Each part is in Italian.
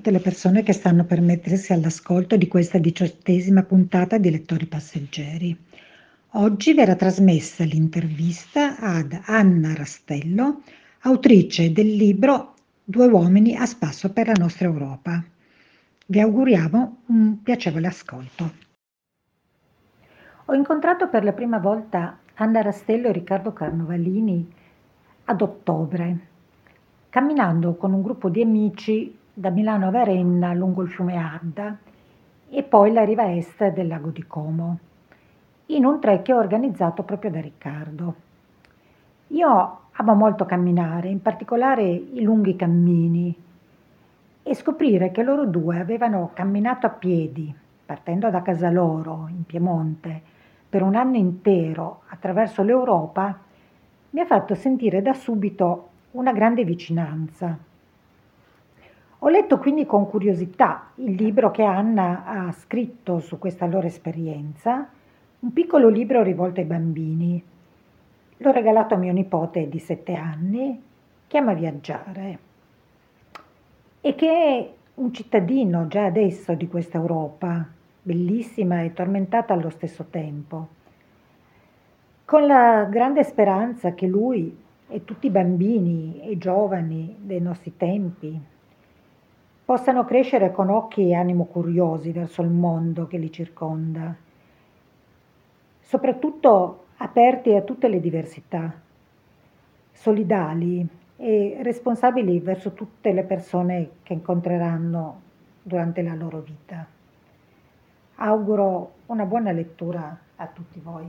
tutte le persone che stanno per mettersi all'ascolto di questa diciottesima puntata di Lettori Passeggeri. Oggi verrà trasmessa l'intervista ad Anna Rastello, autrice del libro Due uomini a spasso per la nostra Europa. Vi auguriamo un piacevole ascolto. Ho incontrato per la prima volta Anna Rastello e Riccardo Carnovallini ad ottobre camminando con un gruppo di amici da Milano a Varenna lungo il fiume Adda e poi la riva est del lago di Como, in un trek organizzato proprio da Riccardo. Io amo molto camminare, in particolare i lunghi cammini, e scoprire che loro due avevano camminato a piedi, partendo da casa loro, in Piemonte, per un anno intero attraverso l'Europa, mi ha fatto sentire da subito una grande vicinanza. Ho letto quindi con curiosità il libro che Anna ha scritto su questa loro esperienza, un piccolo libro rivolto ai bambini. L'ho regalato a mio nipote di sette anni, che ama viaggiare e che è un cittadino già adesso di questa Europa, bellissima e tormentata allo stesso tempo, con la grande speranza che lui e tutti i bambini e giovani dei nostri tempi possano crescere con occhi e animo curiosi verso il mondo che li circonda, soprattutto aperti a tutte le diversità, solidali e responsabili verso tutte le persone che incontreranno durante la loro vita. Auguro una buona lettura a tutti voi.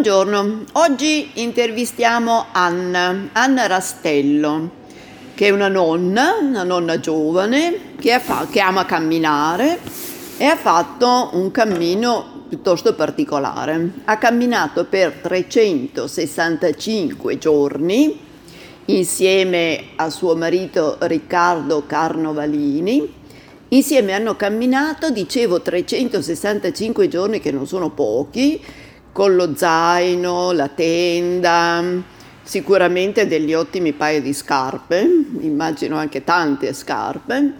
Buongiorno, oggi intervistiamo Anna, Anna Rastello, che è una nonna, una nonna giovane, che, fa, che ama camminare e ha fatto un cammino piuttosto particolare. Ha camminato per 365 giorni insieme a suo marito Riccardo Carnovalini. Insieme hanno camminato, dicevo, 365 giorni che non sono pochi, con lo zaino, la tenda, sicuramente degli ottimi paio di scarpe, immagino anche tante scarpe,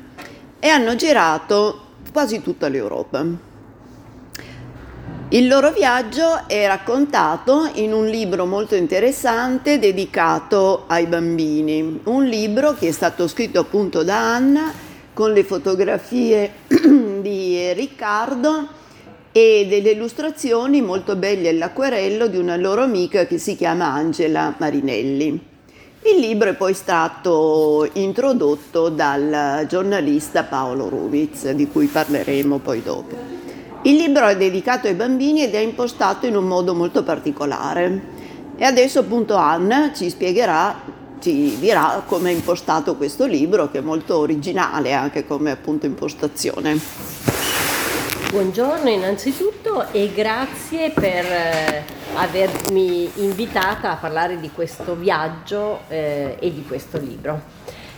e hanno girato quasi tutta l'Europa. Il loro viaggio è raccontato in un libro molto interessante dedicato ai bambini, un libro che è stato scritto appunto da Anna con le fotografie di Riccardo e delle illustrazioni molto belle all'acquerello di una loro amica che si chiama Angela Marinelli. Il libro è poi stato introdotto dal giornalista Paolo Rubiz, di cui parleremo poi dopo. Il libro è dedicato ai bambini ed è impostato in un modo molto particolare. E adesso appunto Anna ci spiegherà, ci dirà come è impostato questo libro, che è molto originale anche come appunto impostazione. Buongiorno innanzitutto e grazie per eh, avermi invitata a parlare di questo viaggio eh, e di questo libro.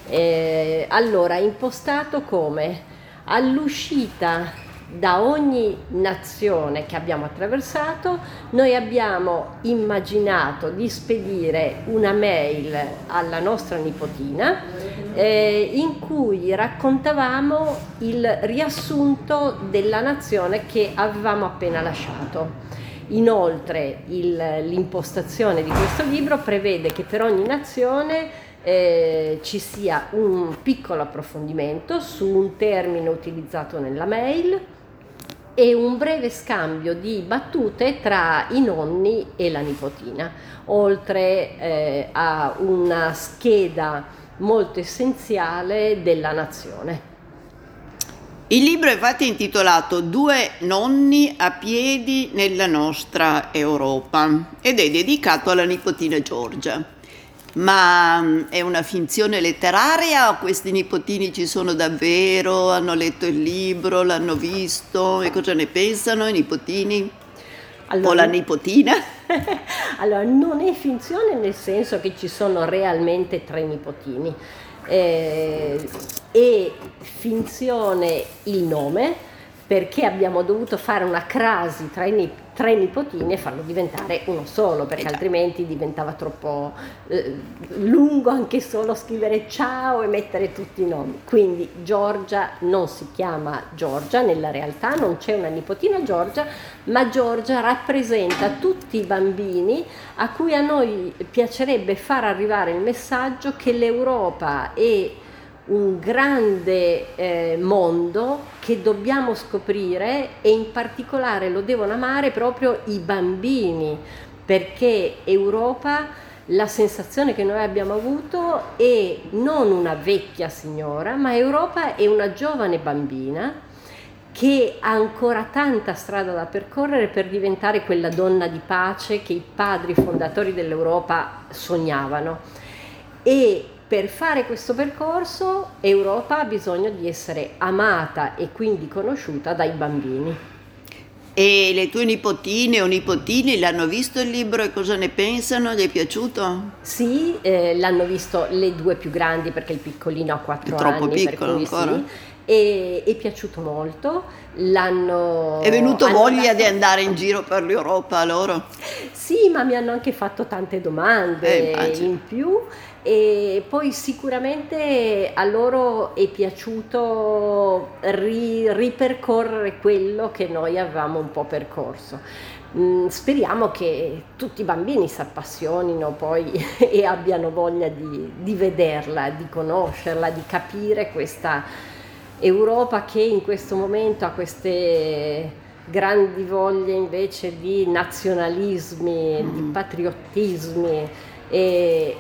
Eh, allora, impostato come all'uscita da ogni nazione che abbiamo attraversato, noi abbiamo immaginato di spedire una mail alla nostra nipotina eh, in cui raccontavamo il riassunto della nazione che avevamo appena lasciato. Inoltre il, l'impostazione di questo libro prevede che per ogni nazione eh, ci sia un piccolo approfondimento su un termine utilizzato nella mail, e un breve scambio di battute tra i nonni e la nipotina, oltre eh, a una scheda molto essenziale della nazione. Il libro è infatti intitolato Due nonni a piedi nella nostra Europa ed è dedicato alla nipotina Giorgia. Ma mm, è una finzione letteraria o questi nipotini ci sono davvero? Hanno letto il libro, l'hanno visto e cosa ne pensano i nipotini? Allora, o la nipotina? allora, non è finzione nel senso che ci sono realmente tre nipotini. Eh, e finzione il nome perché abbiamo dovuto fare una crasi tra i, tre nipotini e farlo diventare uno solo, perché esatto. altrimenti diventava troppo eh, lungo anche solo scrivere ciao e mettere tutti i nomi. Quindi Giorgia non si chiama Giorgia, nella realtà non c'è una nipotina Giorgia, ma Giorgia rappresenta tutti i bambini a cui a noi piacerebbe far arrivare il messaggio che l'Europa è un grande eh, mondo che dobbiamo scoprire e in particolare lo devono amare proprio i bambini, perché Europa, la sensazione che noi abbiamo avuto è non una vecchia signora, ma Europa è una giovane bambina che ha ancora tanta strada da percorrere per diventare quella donna di pace che i padri fondatori dell'Europa sognavano. E per fare questo percorso Europa ha bisogno di essere amata e quindi conosciuta dai bambini. E le tue nipotine o nipotini l'hanno visto il libro e cosa ne pensano? Gli è piaciuto? Sì, eh, l'hanno visto le due più grandi perché il piccolino ha 4 anni. È troppo piccolo ancora? Sì. E, è piaciuto molto. L'hanno. È venuto voglia dato... di andare in giro per l'Europa loro? Sì, ma mi hanno anche fatto tante domande eh, in più e poi sicuramente a loro è piaciuto ri, ripercorrere quello che noi avevamo un po' percorso. Mm, speriamo che tutti i bambini si appassionino poi e abbiano voglia di, di vederla, di conoscerla, di capire questa Europa che in questo momento ha queste grandi voglie invece di nazionalismi, mm. di patriottismi e,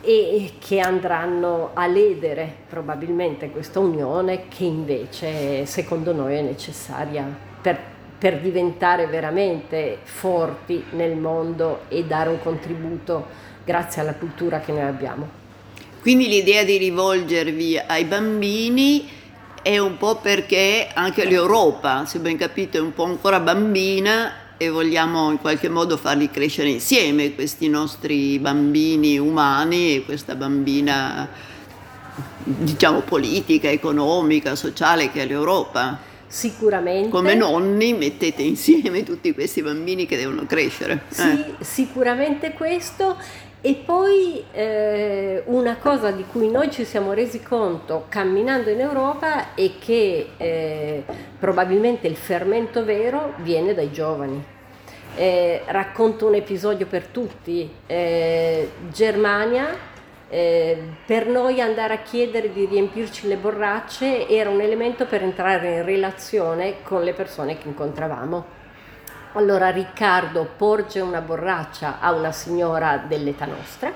e che andranno a ledere probabilmente questa unione che invece secondo noi è necessaria per, per diventare veramente forti nel mondo e dare un contributo grazie alla cultura che noi abbiamo. Quindi l'idea di rivolgervi ai bambini è un po' perché anche l'Europa, se ben capito, è un po' ancora bambina e vogliamo in qualche modo farli crescere insieme, questi nostri bambini umani e questa bambina, diciamo, politica, economica, sociale che è l'Europa. Sicuramente. Come nonni mettete insieme tutti questi bambini che devono crescere. Sì, eh. sicuramente questo. E poi eh, una cosa di cui noi ci siamo resi conto camminando in Europa è che eh, probabilmente il fermento vero viene dai giovani. Eh, racconto un episodio per tutti. Eh, Germania, eh, per noi andare a chiedere di riempirci le borracce era un elemento per entrare in relazione con le persone che incontravamo. Allora Riccardo porge una borraccia a una signora dell'età nostra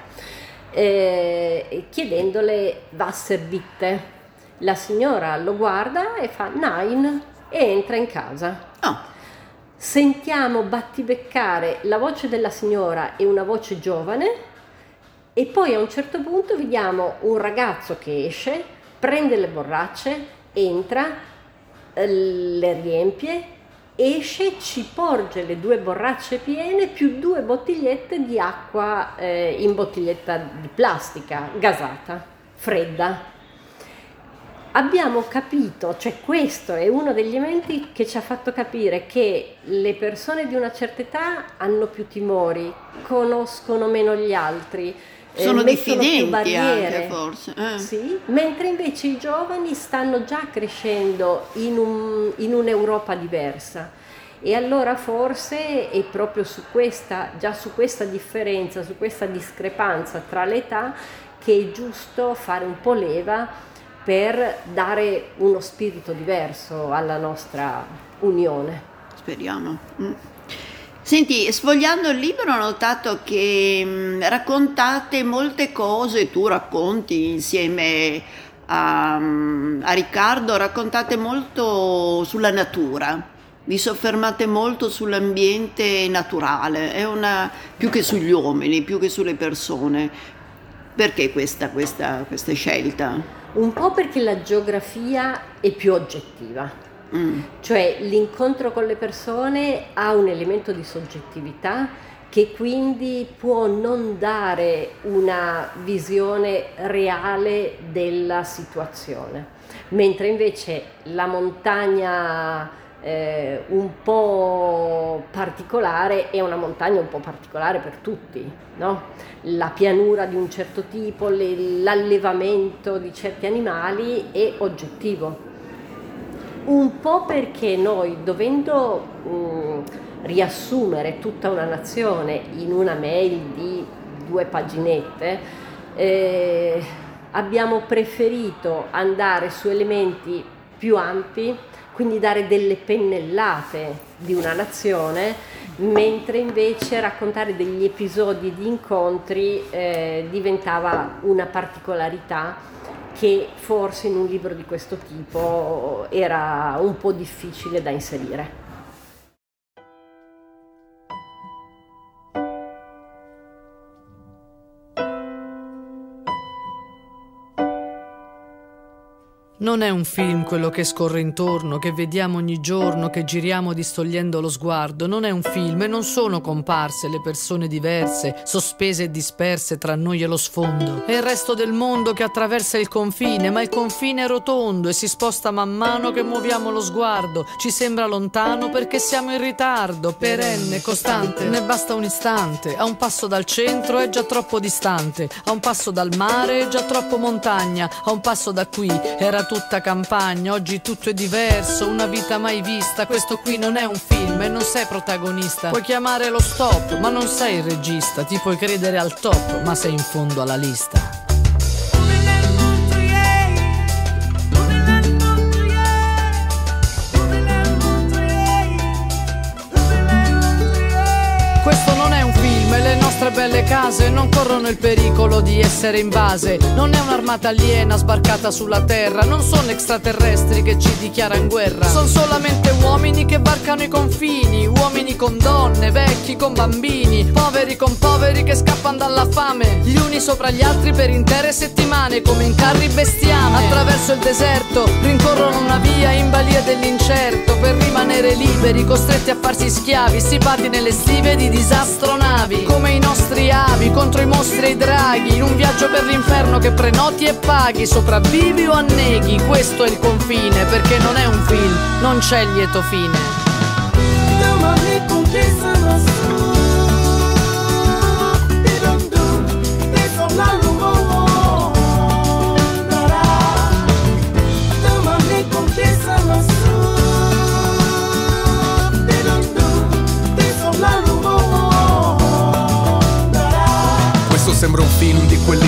eh, chiedendole Wasserbitte. La signora lo guarda e fa Nein e entra in casa. Oh. Sentiamo battibeccare la voce della signora e una voce giovane e poi a un certo punto vediamo un ragazzo che esce, prende le borracce, entra, eh, le riempie, esce, ci porge le due borracce piene più due bottigliette di acqua eh, in bottiglietta di plastica gasata, fredda. Abbiamo capito, cioè questo è uno degli elementi che ci ha fatto capire che le persone di una certa età hanno più timori, conoscono meno gli altri, sono eh, diffidenti anche forse. Eh. Sì, mentre invece i giovani stanno già crescendo in, un, in un'Europa diversa. E allora forse è proprio su questa, già su questa differenza, su questa discrepanza tra le età che è giusto fare un po' leva per dare uno spirito diverso alla nostra unione. Speriamo. Mm. Senti, sfogliando il libro ho notato che mh, mm, raccontate molte cose, tu racconti insieme a, mm, a Riccardo, raccontate molto sulla natura vi soffermate molto sull'ambiente naturale, è una, più che sugli uomini, più che sulle persone. Perché questa, questa, questa scelta? Un po' perché la geografia è più oggettiva, mm. cioè l'incontro con le persone ha un elemento di soggettività che quindi può non dare una visione reale della situazione, mentre invece la montagna eh, un po' particolare è una montagna un po' particolare per tutti, no? la pianura di un certo tipo, le, l'allevamento di certi animali è oggettivo. Un po' perché noi dovendo mh, riassumere tutta una nazione in una mail di due paginette, eh, abbiamo preferito andare su elementi più ampi quindi dare delle pennellate di una nazione, mentre invece raccontare degli episodi di incontri eh, diventava una particolarità che forse in un libro di questo tipo era un po' difficile da inserire. Non è un film quello che scorre intorno, che vediamo ogni giorno, che giriamo distogliendo lo sguardo. Non è un film e non sono comparse le persone diverse, sospese e disperse tra noi e lo sfondo. È il resto del mondo che attraversa il confine, ma il confine è rotondo e si sposta man mano che muoviamo lo sguardo. Ci sembra lontano perché siamo in ritardo, perenne, costante. Ne basta un istante. A un passo dal centro è già troppo distante. A un passo dal mare è già troppo montagna. A un passo da qui era tutto tutta campagna, oggi tutto è diverso, una vita mai vista, questo qui non è un film e non sei protagonista. Puoi chiamare lo stop, ma non sei il regista, ti puoi credere al top, ma sei in fondo alla lista. Nostre belle case non corrono il pericolo di essere invase. Non è un'armata aliena sbarcata sulla terra, non sono extraterrestri che ci dichiarano guerra. Sono solamente uomini che varcano i confini, uomini con donne, vecchi con bambini, poveri con poveri che scappano dalla fame, gli uni sopra gli altri per intere settimane come in carri bestiame. Attraverso il deserto rincorrono una via in balia dell'incerto per rimanere liberi, costretti a farsi schiavi, stipati nelle stive di disastronavi, come i nostri avi contro i mostri e i draghi in un viaggio per l'inferno che prenoti e paghi sopravvivi o anneghi questo è il confine perché non è un film non c'è lieto fine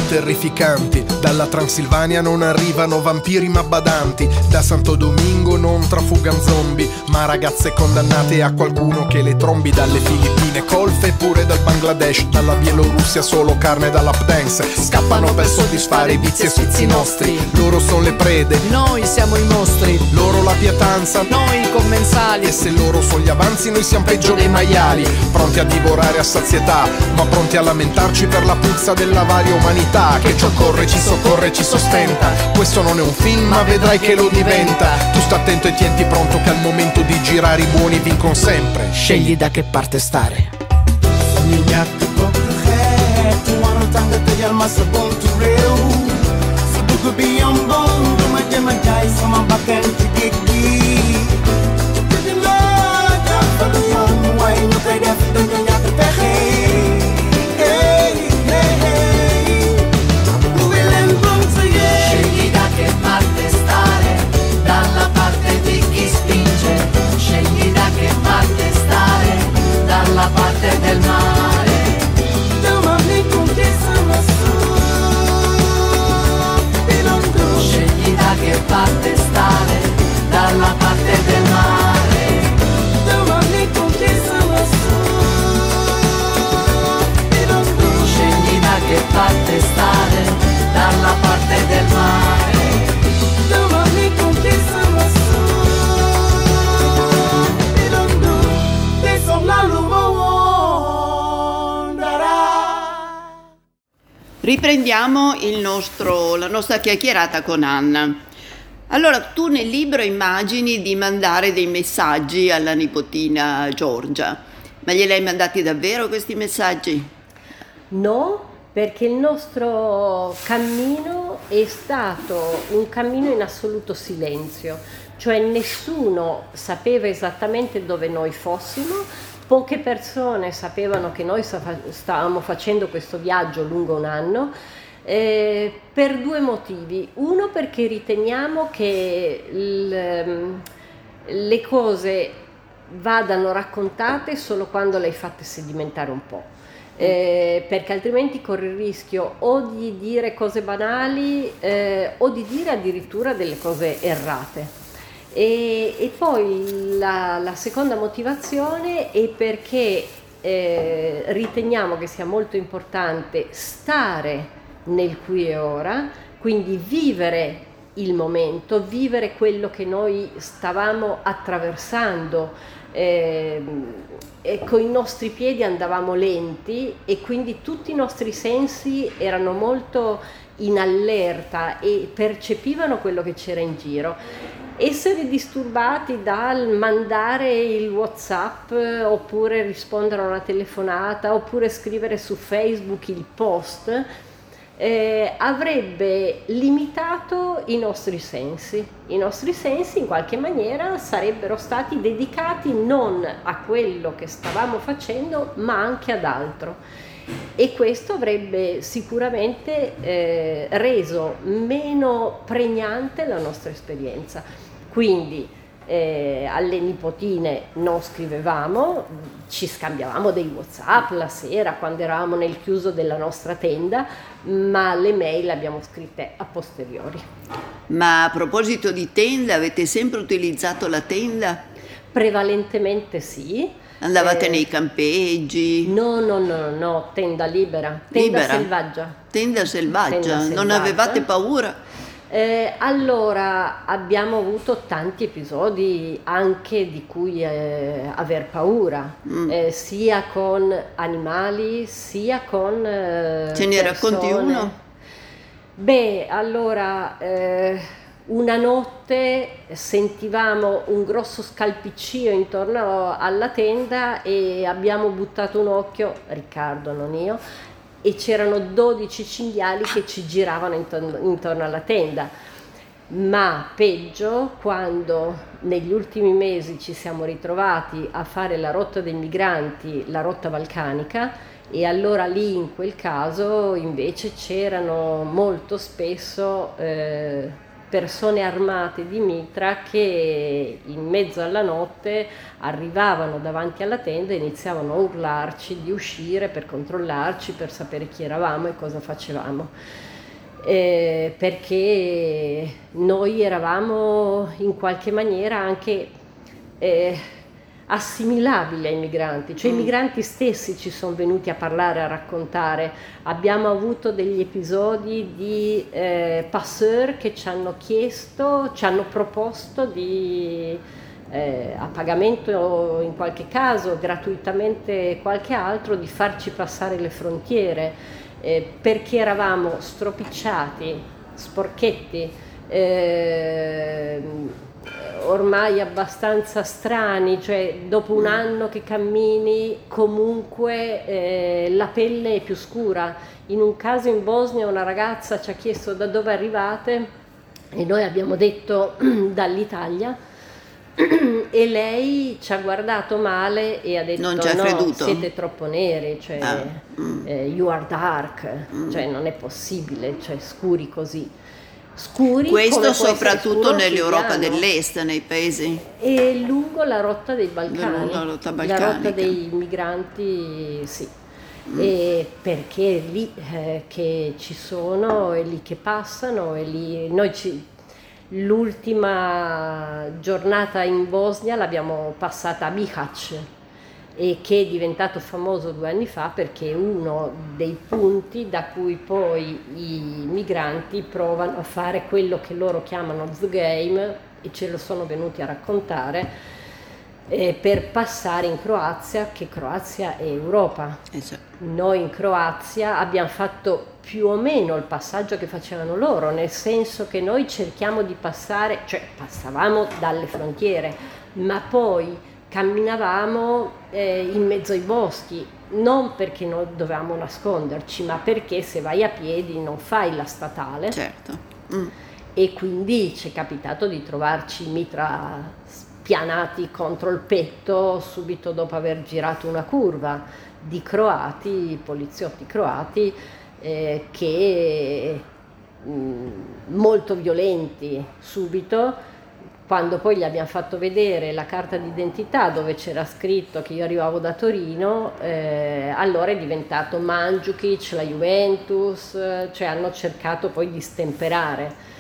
terrificanti. Dalla Transilvania non arrivano vampiri ma badanti. Da Santo Domingo non trafugan zombie, ma ragazze condannate a qualcuno che le trombi dalle Filippine, colfe pure dal Bangladesh, dalla Bielorussia solo carne da lap dance. Scappano per soddisfare i vizi e sfizi nostri. Loro sono le prede, noi siamo i mostri. Loro la pietanza, noi i commensali. E se loro sono gli avanzi, noi siamo peggio dei maiali. Pronti a divorare a sazietà, ma pronti a lamentarci per la puzza della varia umanità che ci occorre, ci soccorre, ci sostenta. Questo non è un film, ma vedrai che lo diventa. Tu sta attento e tienti pronto che al momento di girare i buoni vincono sempre. Scegli da che parte stare. sama bakkan ci géej gi dina Riprendiamo nostro, la nostra chiacchierata con Anna. Allora, tu nel libro immagini di mandare dei messaggi alla nipotina Giorgia, ma glieli hai mandati davvero questi messaggi? No, perché il nostro cammino è stato un cammino in assoluto silenzio, cioè nessuno sapeva esattamente dove noi fossimo, poche persone sapevano che noi stavamo facendo questo viaggio lungo un anno eh, per due motivi. Uno perché riteniamo che l, le cose vadano raccontate solo quando le hai fatte sedimentare un po'. Eh, perché altrimenti corri il rischio o di dire cose banali eh, o di dire addirittura delle cose errate. E, e poi la, la, seconda motivazione è perché eh, riteniamo che sia molto importante stare nel qui e ora, quindi vivere il momento, vivere quello che noi stavamo attraversando. Eh, con i nostri piedi andavamo lenti e quindi tutti i nostri sensi erano molto in allerta e percepivano quello che c'era in giro. Essere disturbati dal mandare il WhatsApp oppure rispondere a una telefonata oppure scrivere su Facebook il post eh, avrebbe limitato i nostri sensi. I nostri sensi in qualche maniera sarebbero stati dedicati non a quello che stavamo facendo, ma anche ad altro. E questo avrebbe sicuramente eh, reso meno pregnante la nostra esperienza. Quindi eh, alle nipotine non scrivevamo, ci scambiavamo dei Whatsapp la sera quando eravamo nel chiuso della nostra tenda, ma le mail le abbiamo scritte a posteriori. Ma a proposito di tenda, avete sempre utilizzato la tenda? Prevalentemente sì. Andavate eh, nei campeggi? No, no, no, no, tenda libera, tenda libera. selvaggia. Tenda selvaggia. tenda selvaggia, non avevate paura? Eh, allora, abbiamo avuto tanti episodi anche di cui eh, aver paura, mm. eh, sia con animali, sia con... Eh, Ce ne racconti uno? Beh, allora, eh, una notte sentivamo un grosso scalpiccio intorno alla tenda e abbiamo buttato un occhio, Riccardo, non io, e c'erano 12 cinghiali che ci giravano intorno, intorno alla tenda. Ma peggio quando negli ultimi mesi ci siamo ritrovati a fare la rotta dei migranti, la rotta balcanica, e allora lì in quel caso invece c'erano molto spesso eh, persone armate di mitra che in mezzo alla notte arrivavano davanti alla tenda e iniziavano a urlarci di uscire per controllarci, per sapere chi eravamo e cosa facevamo. Eh, perché noi eravamo in qualche maniera anche eh, assimilabili ai migranti, cioè mm. i migranti stessi ci sono venuti a parlare, a raccontare. Abbiamo avuto degli episodi di eh, passeur che ci hanno chiesto, ci hanno proposto di eh, a pagamento in qualche caso, gratuitamente qualche altro, di farci passare le frontiere eh, perché eravamo stropicciati, sporchetti. Eh, ormai abbastanza strani, cioè dopo un mm. anno che cammini comunque eh, la pelle è più scura. In un caso in Bosnia una ragazza ci ha chiesto da dove arrivate e noi abbiamo detto dall'Italia e lei ci ha guardato male e ha detto non no, siete troppo neri, cioè ah. mm. eh, you are dark, mm. cioè non è possibile, cioè scuri così scuri. Questo soprattutto nell'Europa dell'Est, nei paesi. E lungo la rotta dei Balcani. La rotta, la rotta dei migranti, sì. Mm. E perché è lì eh, che ci sono, è lì che passano, è lì... Noi ci... L'ultima giornata in Bosnia l'abbiamo passata a Bihac, e che è diventato famoso due anni fa perché è uno dei punti da cui poi i migranti provano a fare quello che loro chiamano the game e ce lo sono venuti a raccontare eh, per passare in Croazia, che Croazia è Europa. Esatto. Noi in Croazia abbiamo fatto più o meno il passaggio che facevano loro, nel senso che noi cerchiamo di passare, cioè passavamo dalle frontiere, ma poi camminavamo eh, in mezzo ai boschi, non perché non dovevamo nasconderci, ma perché se vai a piedi non fai la statale. Certo. Mm. E quindi ci è capitato di trovarci mitra spianati contro il petto subito dopo aver girato una curva di croati, poliziotti croati, eh, che mh, molto violenti subito quando poi gli abbiamo fatto vedere la carta d'identità dove c'era scritto che io arrivavo da Torino, eh, allora è diventato Mandzukic, la Juventus, cioè hanno cercato poi di stemperare.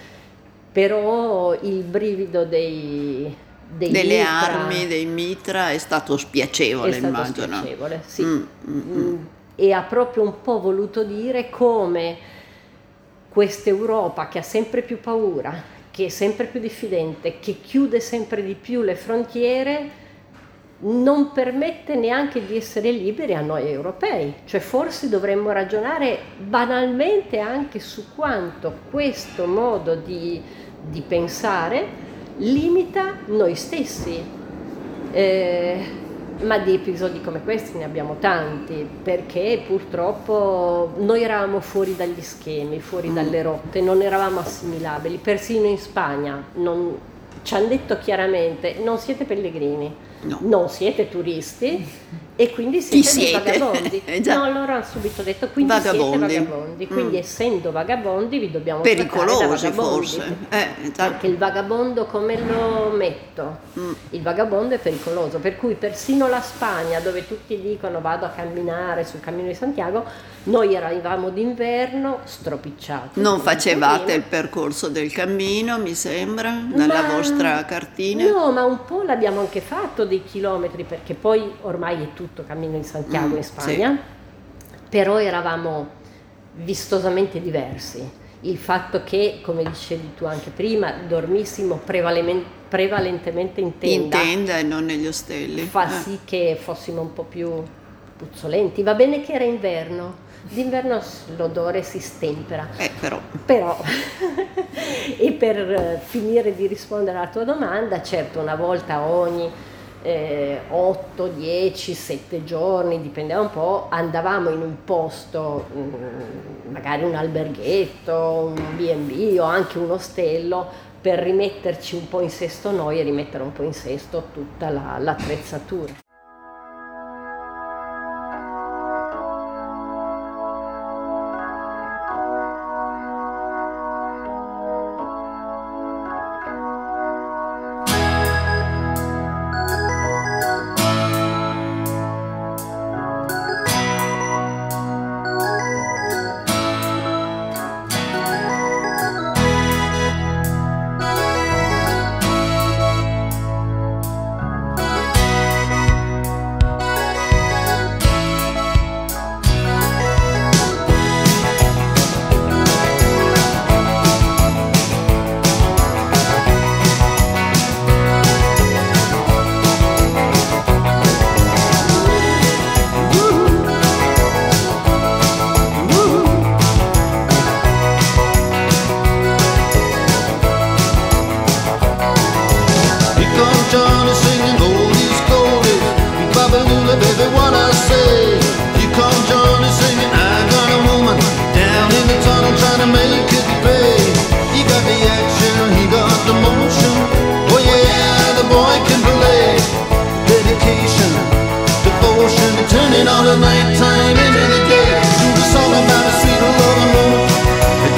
Però il brivido dei, dei Delle mitra armi, dei mitra è stato spiacevole, è stato immagino. spiacevole, sì. Mm, mm, mm. Mm, E ha proprio un po' voluto dire come questa Europa che ha sempre più paura, che è sempre più diffidente, che chiude sempre di più le frontiere, non permette neanche di essere liberi a noi europei. Cioè forse dovremmo ragionare banalmente anche su quanto questo modo di, di pensare limita noi stessi. Eh, ma di episodi come questi ne abbiamo tanti, perché purtroppo noi eravamo fuori dagli schemi, fuori dalle rotte, non eravamo assimilabili. Persino in Spagna non- ci hanno detto chiaramente non siete pellegrini, No. non siete turisti e quindi siete, siete? vagabondi. Eh, no, loro hanno subito detto quindi Vagabondi. siete vagabondi, quindi Mm. essendo vagabondi vi dobbiamo Pericolosi forse. Eh, esatto. Perché il vagabondo come lo metto? Mm. Il vagabondo è pericoloso, per cui persino la Spagna, dove tutti dicono vado a camminare sul cammino di Santiago, noi eravamo d'inverno stropicciati. Non facevate il percorso del cammino, mi sembra, nella Ma- vostra cartina? No, ma un po' l'abbiamo anche fatto dei chilometri, perché poi ormai è tutto cammino di Santiago Mm, in Spagna, però eravamo vistosamente diversi. Il fatto che, come dicevi tu anche prima, dormissimo prevalemen- prevalentemente in In tenda, tenda e non negli ostelli. fa Eh. sì che fossimo un po' più puzzolenti. Va bene che era inverno, d'inverno l'odore si stempera, Eh, però. però, e per eh, finire di rispondere alla tua domanda, certo una volta ogni eh, 8, 10, 7 giorni, dipendeva un po', andavamo in un posto, mm, magari un alberghetto, un B&B o anche un ostello, per rimetterci un po' in sesto noi e rimettere un po' in sesto tutta la- l'attrezzatura. Nighttime into the day. Do the song about a sweet love love.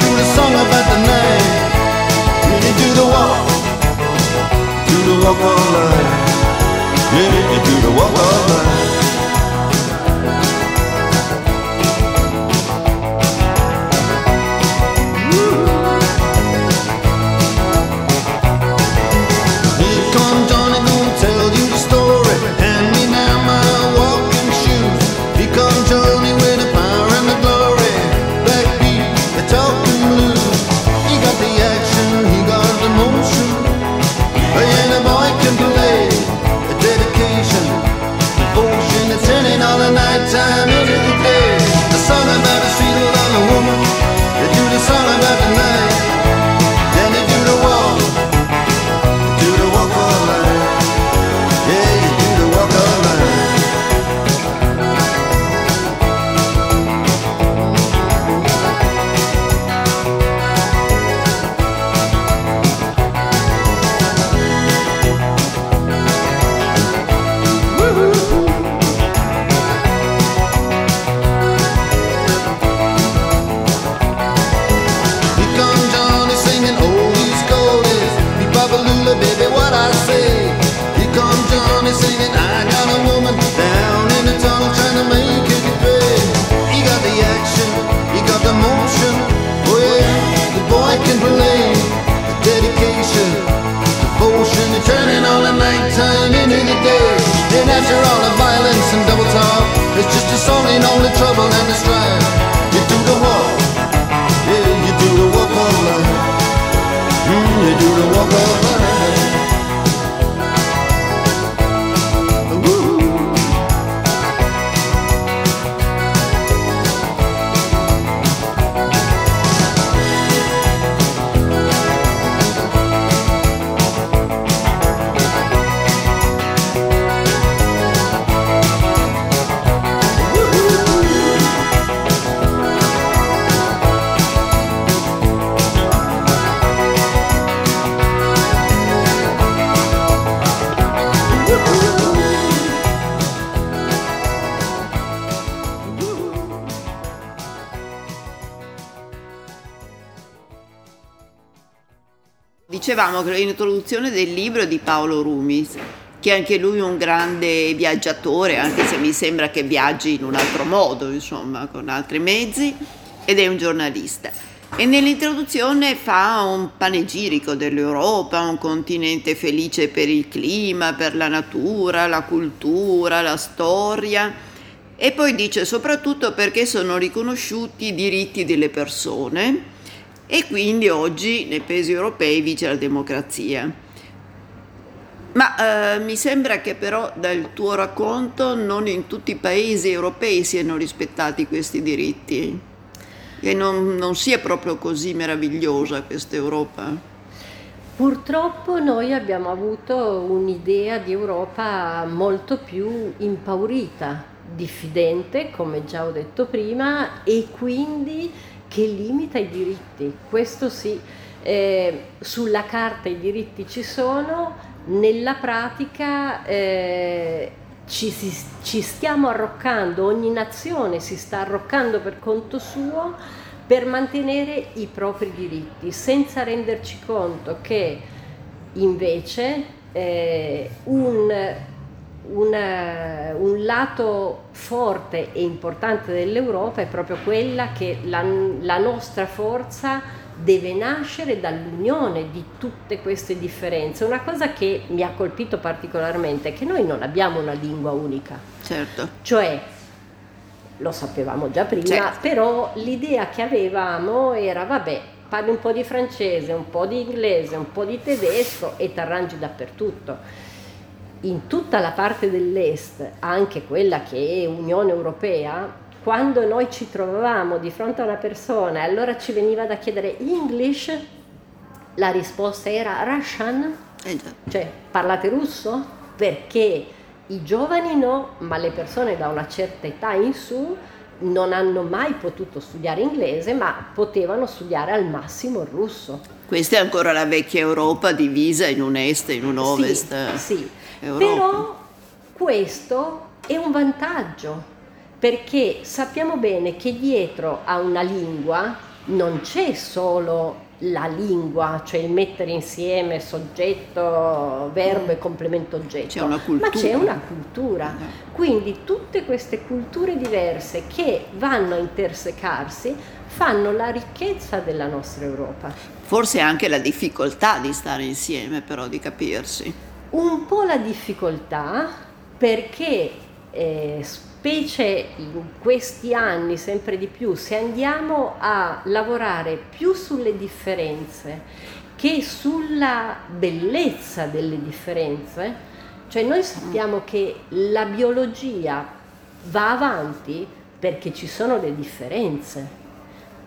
Do the song about the night. Do the walk do the walk. Dicevamo che l'introduzione del libro di Paolo Rumis, che anche lui è un grande viaggiatore, anche se mi sembra che viaggi in un altro modo, insomma, con altri mezzi, ed è un giornalista. E nell'introduzione fa un panegirico dell'Europa, un continente felice per il clima, per la natura, la cultura, la storia, e poi dice soprattutto perché sono riconosciuti i diritti delle persone e quindi oggi nei paesi europei vige la democrazia. Ma eh, mi sembra che però dal tuo racconto non in tutti i paesi europei siano rispettati questi diritti e non, non sia proprio così meravigliosa questa Europa. Purtroppo noi abbiamo avuto un'idea di Europa molto più impaurita, diffidente, come già ho detto prima, e quindi che limita i diritti. Questo sì, eh, sulla carta i diritti ci sono, nella pratica eh, ci, si- ci stiamo arroccando, ogni nazione si sta arroccando per conto suo per mantenere i propri diritti, senza renderci conto che invece eh, un, una- un lato forte e importante dell'Europa è proprio quella che la, la nostra forza deve nascere dall'unione di tutte queste differenze. Una cosa che mi ha colpito particolarmente è che noi non abbiamo una lingua unica, Certo. cioè lo sapevamo già prima, Certo. però l'idea che avevamo era vabbè, parli un po' di francese, un po' di inglese, un po' di tedesco e ti arrangi dappertutto. In tutta la parte dell'est, anche quella che è Unione Europea, quando noi ci trovavamo di fronte a una persona e allora ci veniva da chiedere English, la risposta era Russian, Eh cioè parlate russo? Perché i giovani no, ma le persone da una certa età in su non hanno mai potuto studiare inglese, ma potevano studiare al massimo il russo. Questa è ancora la vecchia Europa divisa in un est e in un ovest. eh, Sì, sì. Però questo è un vantaggio perché sappiamo bene che dietro a una lingua non c'è solo la lingua, cioè il mettere insieme soggetto, verbo e complemento oggetto, C'è una ma cultura. c'è una cultura. Quindi tutte queste culture diverse che vanno a intersecarsi fanno la ricchezza della nostra Europa. Forse anche la difficoltà di stare insieme, però, di capirsi. Un po' la difficoltà perché eh, specie in questi anni sempre di più, se andiamo a lavorare più sulle differenze che sulla bellezza delle differenze, cioè noi sappiamo che la biologia va avanti perché ci sono le differenze.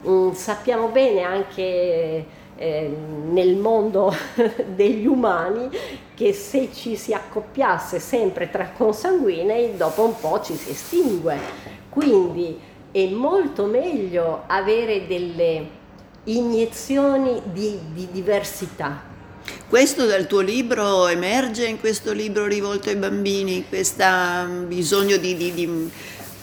Mm, sappiamo bene anche eh, nel mondo degli umani che se ci si accoppiasse sempre tra consanguinei, dopo un po' ci si estingue. Quindi è molto meglio avere delle iniezioni di, di diversità. Questo dal tuo libro emerge in questo libro rivolto ai bambini, questo bisogno di, di- di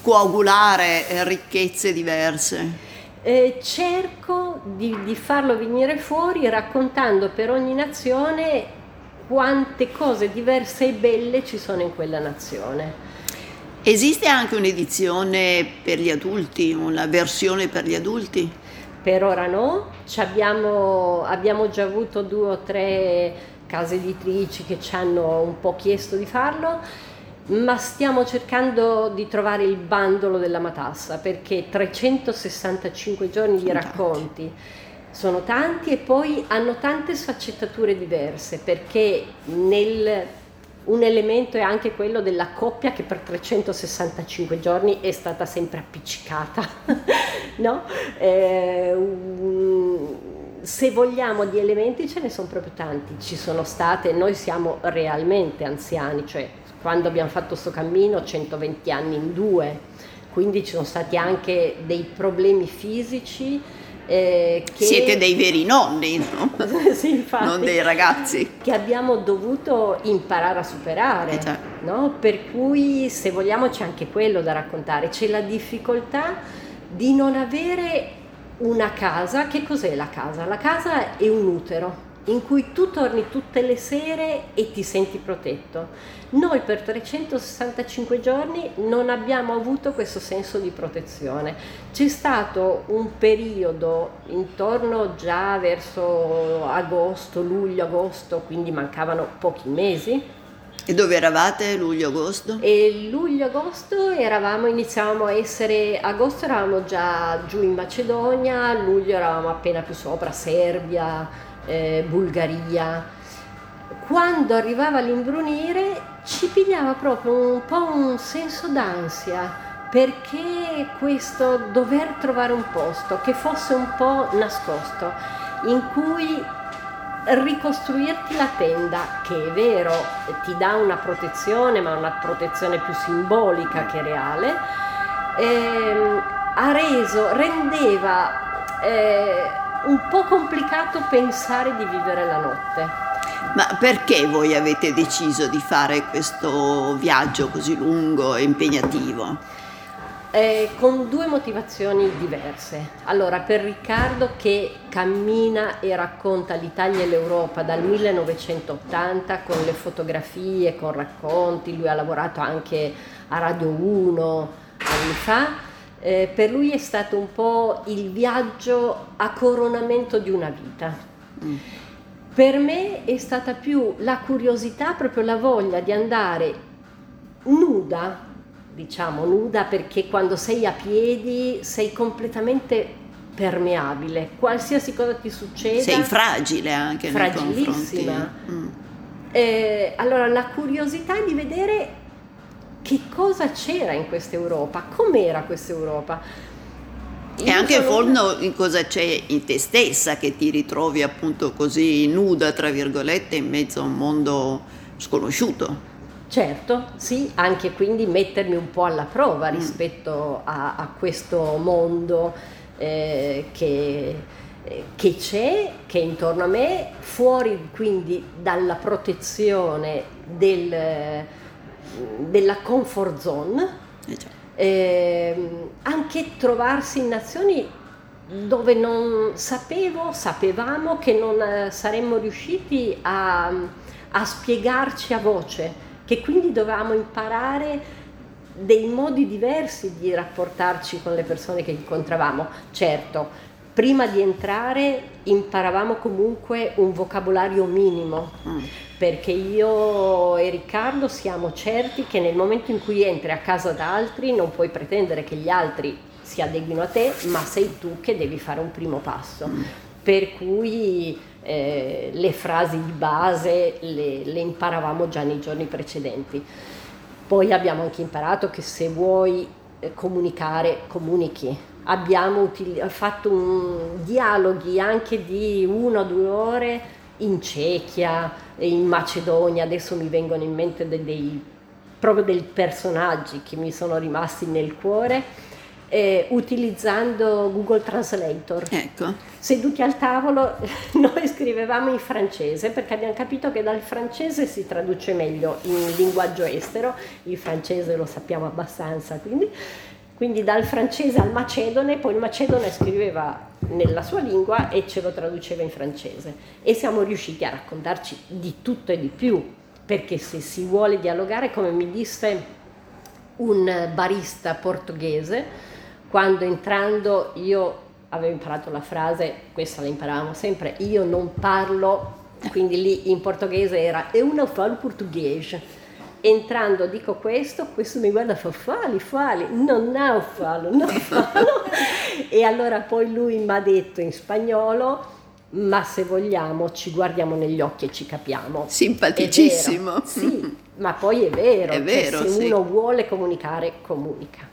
coagulare eh, ricchezze diverse. Eh, cerco di, di farlo venire fuori raccontando per ogni nazione quante cose diverse e belle ci sono in quella nazione. Esiste anche un'edizione per gli adulti, una versione per gli adulti? Per ora no, ci abbiamo, abbiamo già avuto due o tre case editrici che ci hanno un po' chiesto di farlo. ma stiamo cercando di trovare il bandolo della matassa perché 365 giorni di racconti sono tanti e poi hanno tante sfaccettature diverse perché nel, un elemento è anche quello della coppia che per 365 giorni è stata sempre appiccicata, no? Eh, un- se vogliamo di elementi ce ne sono proprio tanti, ci sono state, noi siamo realmente anziani, cioè quando abbiamo fatto questo cammino 120 anni in due, quindi ci sono stati anche dei problemi fisici eh, che... Siete dei veri nonni, no? Sì, infatti. non dei ragazzi. che abbiamo dovuto imparare a superare, Eh già. no? per cui se vogliamo c'è anche quello da raccontare, c'è la difficoltà di non avere una casa, che cos'è la casa? La casa è un utero in cui tu torni tutte le sere e ti senti protetto. Noi per 365 giorni non abbiamo avuto questo senso di protezione. C'è stato un periodo intorno già verso agosto, luglio, agosto, quindi mancavano pochi mesi. E dove eravate luglio-agosto? E luglio-agosto eravamo, iniziavamo a essere, agosto eravamo già giù in Macedonia, luglio eravamo appena più sopra, Serbia, eh, Bulgaria. Quando arrivava l'imbrunire ci pigliava proprio un po' un senso d'ansia perché questo dover trovare un posto che fosse un po' nascosto, in cui ricostruirti la tenda, che è vero, ti dà una protezione, ma una protezione più simbolica che reale, ehm, ha reso, rendeva eh, un po' complicato pensare di vivere la notte. Ma perché voi avete deciso di fare questo viaggio così lungo e impegnativo? Eh, con due motivazioni diverse. Allora, per Riccardo che cammina e racconta l'Italia e l'Europa dal 1980 con le fotografie, con racconti, lui ha lavorato anche a Radio 1 anni fa, eh, per lui è stato un po' il viaggio a coronamento di una vita. Per me è stata più la curiosità, proprio la voglia di andare nuda, diciamo nuda perché quando sei a piedi sei completamente permeabile, qualsiasi cosa ti succeda. Sei fragile anche. Fragilissima. Mm. Eh, allora la curiosità di vedere che cosa c'era in questa Europa, com'era questa Europa. E anche in sono fondo in cosa c'è in te stessa che ti ritrovi appunto così nuda, tra virgolette, in mezzo a un mondo sconosciuto. Certo, sì, anche quindi mettermi un po' alla prova rispetto a, a questo mondo eh, che, eh, che c'è, che è intorno a me, fuori quindi dalla protezione del- della comfort zone, Eh. Ehm, anche trovarsi in nazioni dove non sapevo, sapevamo che non eh, saremmo riusciti a, a spiegarci a voce, che quindi dovevamo imparare dei modi diversi di rapportarci con le persone che incontravamo. Certo, prima di entrare imparavamo comunque un vocabolario minimo, perché io e Riccardo siamo certi che nel momento in cui entri a casa da altri non puoi pretendere che gli altri si adeguino a te, ma sei tu che devi fare un primo passo. Per cui eh, le frasi di base le, le imparavamo già nei giorni precedenti. Poi abbiamo anche imparato che se vuoi eh, comunicare, comunichi. Abbiamo fatto un- dialoghi anche di una o due ore in Cechia, in Macedonia, adesso mi vengono in mente de- dei, proprio dei personaggi che mi sono rimasti nel cuore, eh, utilizzando Google Translator. Ecco. Seduti al tavolo noi scrivevamo in francese perché abbiamo capito che dal francese si traduce meglio in linguaggio estero, il francese lo sappiamo abbastanza, quindi, quindi dal francese al macedone, poi il macedone scriveva nella sua lingua e ce lo traduceva in francese. E siamo riusciti a raccontarci di tutto e di più, perché se si vuole dialogare, come mi disse un barista portoghese, quando entrando io avevo imparato la frase, questa la imparavamo sempre, io non parlo, quindi lì in portoghese era eu não falo português, entrando dico questo, questo mi guarda fa fali, fali, non naufalo, naufalo. e allora poi lui mi ha detto in spagnolo, ma se vogliamo ci guardiamo negli occhi e ci capiamo. Simpaticissimo. Sì, ma poi è vero, È cioè, vero, se sì. uno vuole comunicare, comunica.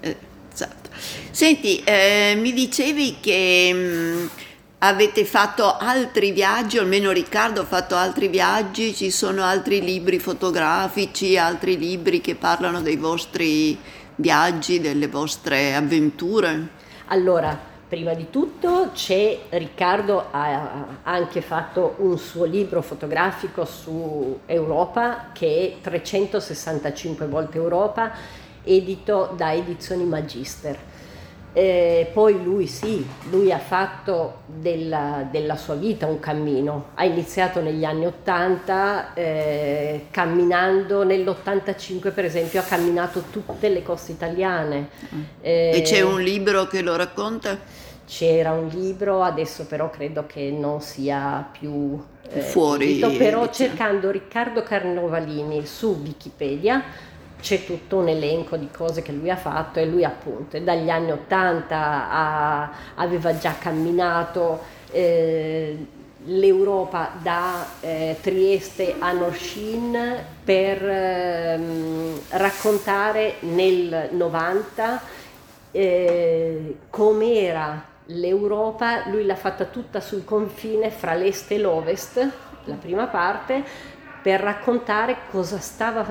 Eh, Esatto. Senti, eh, mi dicevi che mh, avete fatto altri viaggi, o almeno Riccardo ha fatto altri viaggi, ci sono altri libri fotografici, altri libri che parlano dei vostri viaggi, delle vostre avventure. Allora, prima di tutto c'è Riccardo ha anche fatto un suo libro fotografico su Europa che è 365 volte Europa, edito da Edizioni Magister. Eh, poi lui sì, lui ha fatto della, della sua vita un cammino, ha iniziato negli anni 80, eh, camminando nell'85 per esempio ha camminato tutte le coste italiane. E Eh, c'è un libro che lo racconta? c'era un libro, adesso però credo che non sia più eh, Fuori edito, però edizione. cercando Riccardo Carnovalini su Wikipedia c'è tutto un elenco di cose che lui ha fatto e lui appunto dagli anni 80 ha- aveva già camminato eh, l'Europa da eh, Trieste a Norshin per ehm, raccontare nel 90 eh, com'era l'Europa, lui l'ha fatta tutta sul confine fra l'est e l'ovest, la prima parte, per raccontare cosa stava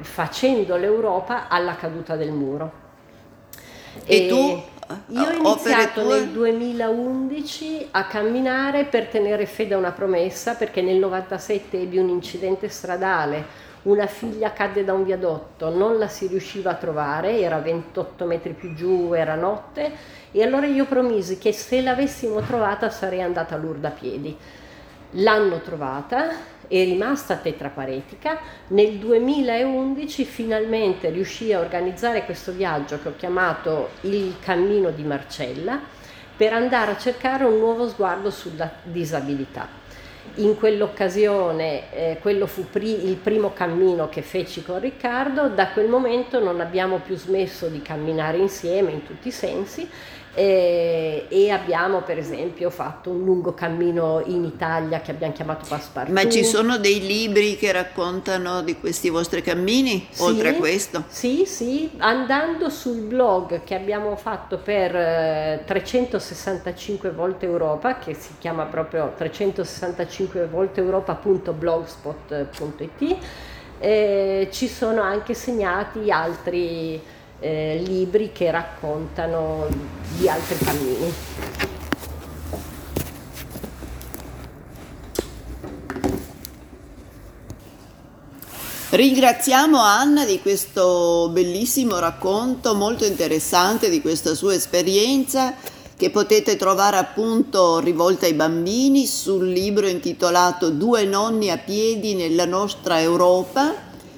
facendo l'Europa alla caduta del muro. E tu? Io ho Opere iniziato tue? nel 2011 a camminare per tenere fede a una promessa perché nel 97 ebbi un incidente stradale, una figlia cadde da un viadotto, non la si riusciva a trovare, era 28 metri più giù, era notte e allora io promisi che se l'avessimo trovata sarei andata a Lourdes a piedi. L'hanno trovata, è rimasta tetraparetica. Nel 2011 finalmente riuscii a organizzare questo viaggio che ho chiamato il Cammino di Marcella per andare a cercare un nuovo sguardo sulla disabilità. In quell'occasione, eh, quello fu pri- il primo cammino che feci con Riccardo, da quel momento non abbiamo più smesso di camminare insieme in tutti i sensi eh, e abbiamo per esempio fatto un lungo cammino in Italia che abbiamo chiamato Passepartout. Ma ci sono dei libri che raccontano di questi vostri cammini, Sì, oltre a questo? Sì, sì, andando sul blog che abbiamo fatto per eh, 365 volte Europa, che si chiama proprio 365 volte Europa.blogspot.it, eh, ci sono anche segnati altri eh, libri che raccontano di altri cammini. Ringraziamo Anna di questo bellissimo racconto molto interessante di questa sua esperienza che potete trovare appunto rivolta ai bambini sul libro intitolato Due nonni a piedi nella nostra Europa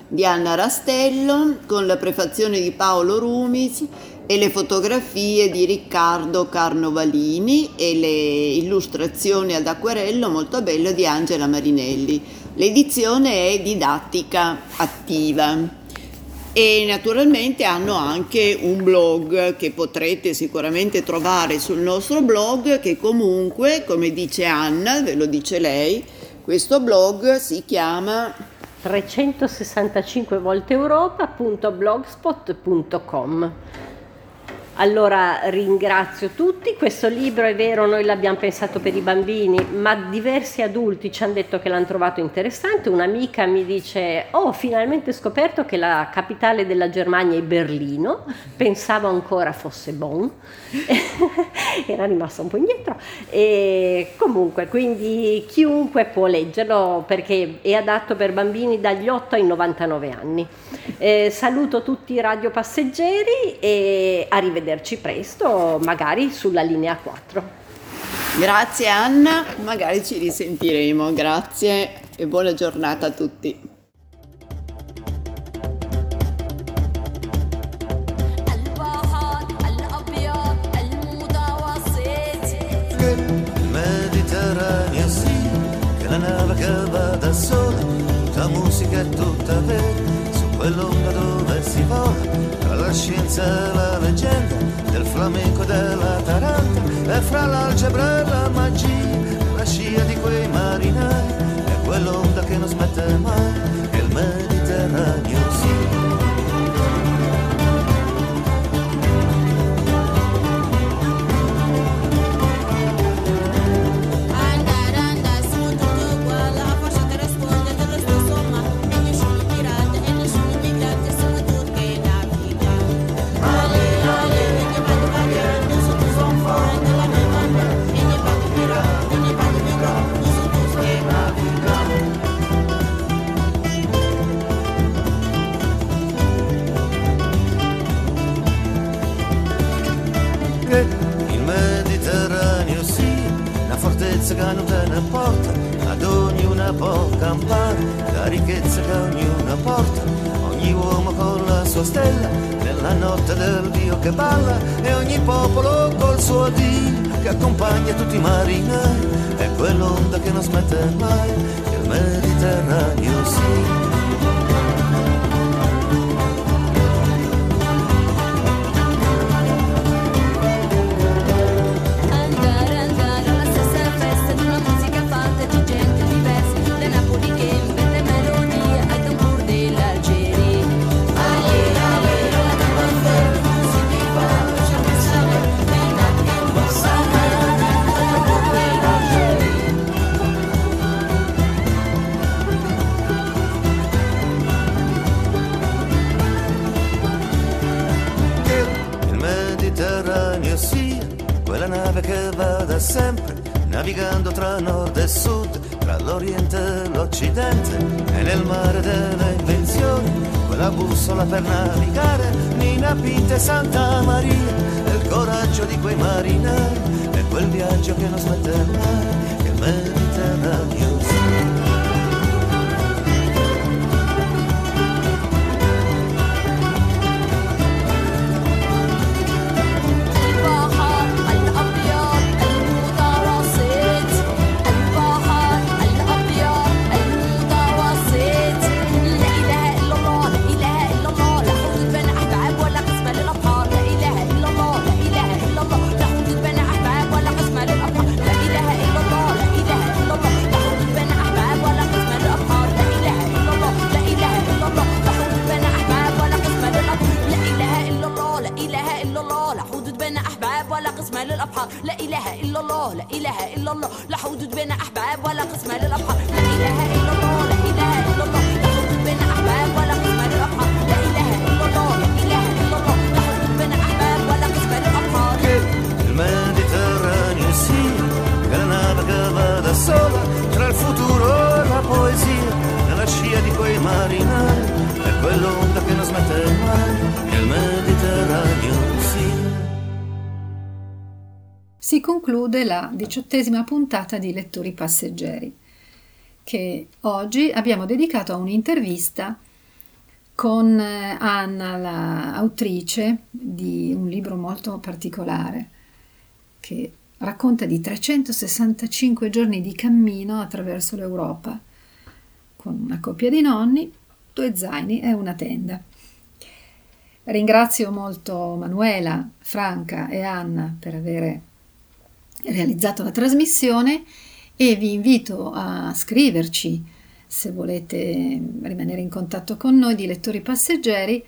di Anna Rastello con la prefazione di Paolo Rumis e le fotografie di Riccardo Carnovalini e le illustrazioni ad acquerello molto belle di Angela Marinelli. L'edizione è didattica attiva e naturalmente hanno anche un blog che potrete sicuramente trovare sul nostro blog che comunque, come dice Anna, ve lo dice lei, questo blog si chiama 365 volte Europa.blogspot.com allora ringrazio tutti, questo libro è vero, noi l'abbiamo pensato per i bambini, ma diversi adulti ci hanno detto che l'hanno trovato interessante. Un'amica mi dice, oh, ho finalmente scoperto che la capitale della Germania è Berlino, pensavo ancora fosse Bonn, era rimasta un po' indietro. E comunque, quindi chiunque può leggerlo perché è adatto per bambini dagli 8 ai 99 anni. Eh, saluto tutti i radiopasseggeri e arrivederci presto, magari sulla linea 4. Grazie Anna, magari ci risentiremo, grazie e buona giornata a tutti. البحر الأبيض dove l'ombra dove si vola, tra la scienza e la leggenda, del flamenco e della taranta, e fra l'algebra e la magia, la scia di quei marinai, è quell'onda che non smette mai, che il medico. Non te ne porta, ad ognuna può campare, la ricchezza che ognuna porta, ogni uomo con la sua stella, nella notte del Dio che balla, e ogni popolo col suo Dio che accompagna tutti i marinai, è quell'onda che non smette mai, che il Mediterraneo sia. Sempre navigando tra nord e sud, tra l'oriente e l'occidente e nel mare delle invenzioni, quella bussola per navigare, Nina Pinta e Santa Maria, il coraggio di quei marinai, e quel viaggio che non smette mai, che il Mediterraneo sia. Conclude la diciottesima puntata di Lettori Passeggeri, che oggi abbiamo dedicato a un'intervista con eh, Anna, l'autrice di un libro molto particolare che racconta di 365 giorni di cammino attraverso l'Europa, con una coppia di nonni, due zaini e una tenda. Ringrazio molto Manuela, Franca e Anna per avere realizzato la trasmissione e vi invito a scriverci se volete rimanere in contatto con noi di lettori passeggeri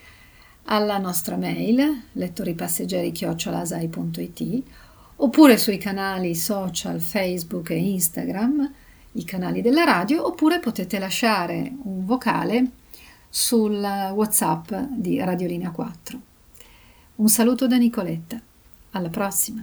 alla nostra mail lettoripasseggeri@asai.it oppure sui canali social Facebook e Instagram, i canali della radio, oppure potete lasciare un vocale sul WhatsApp di Radiolinea 4. Un saluto da Nicoletta. Alla prossima.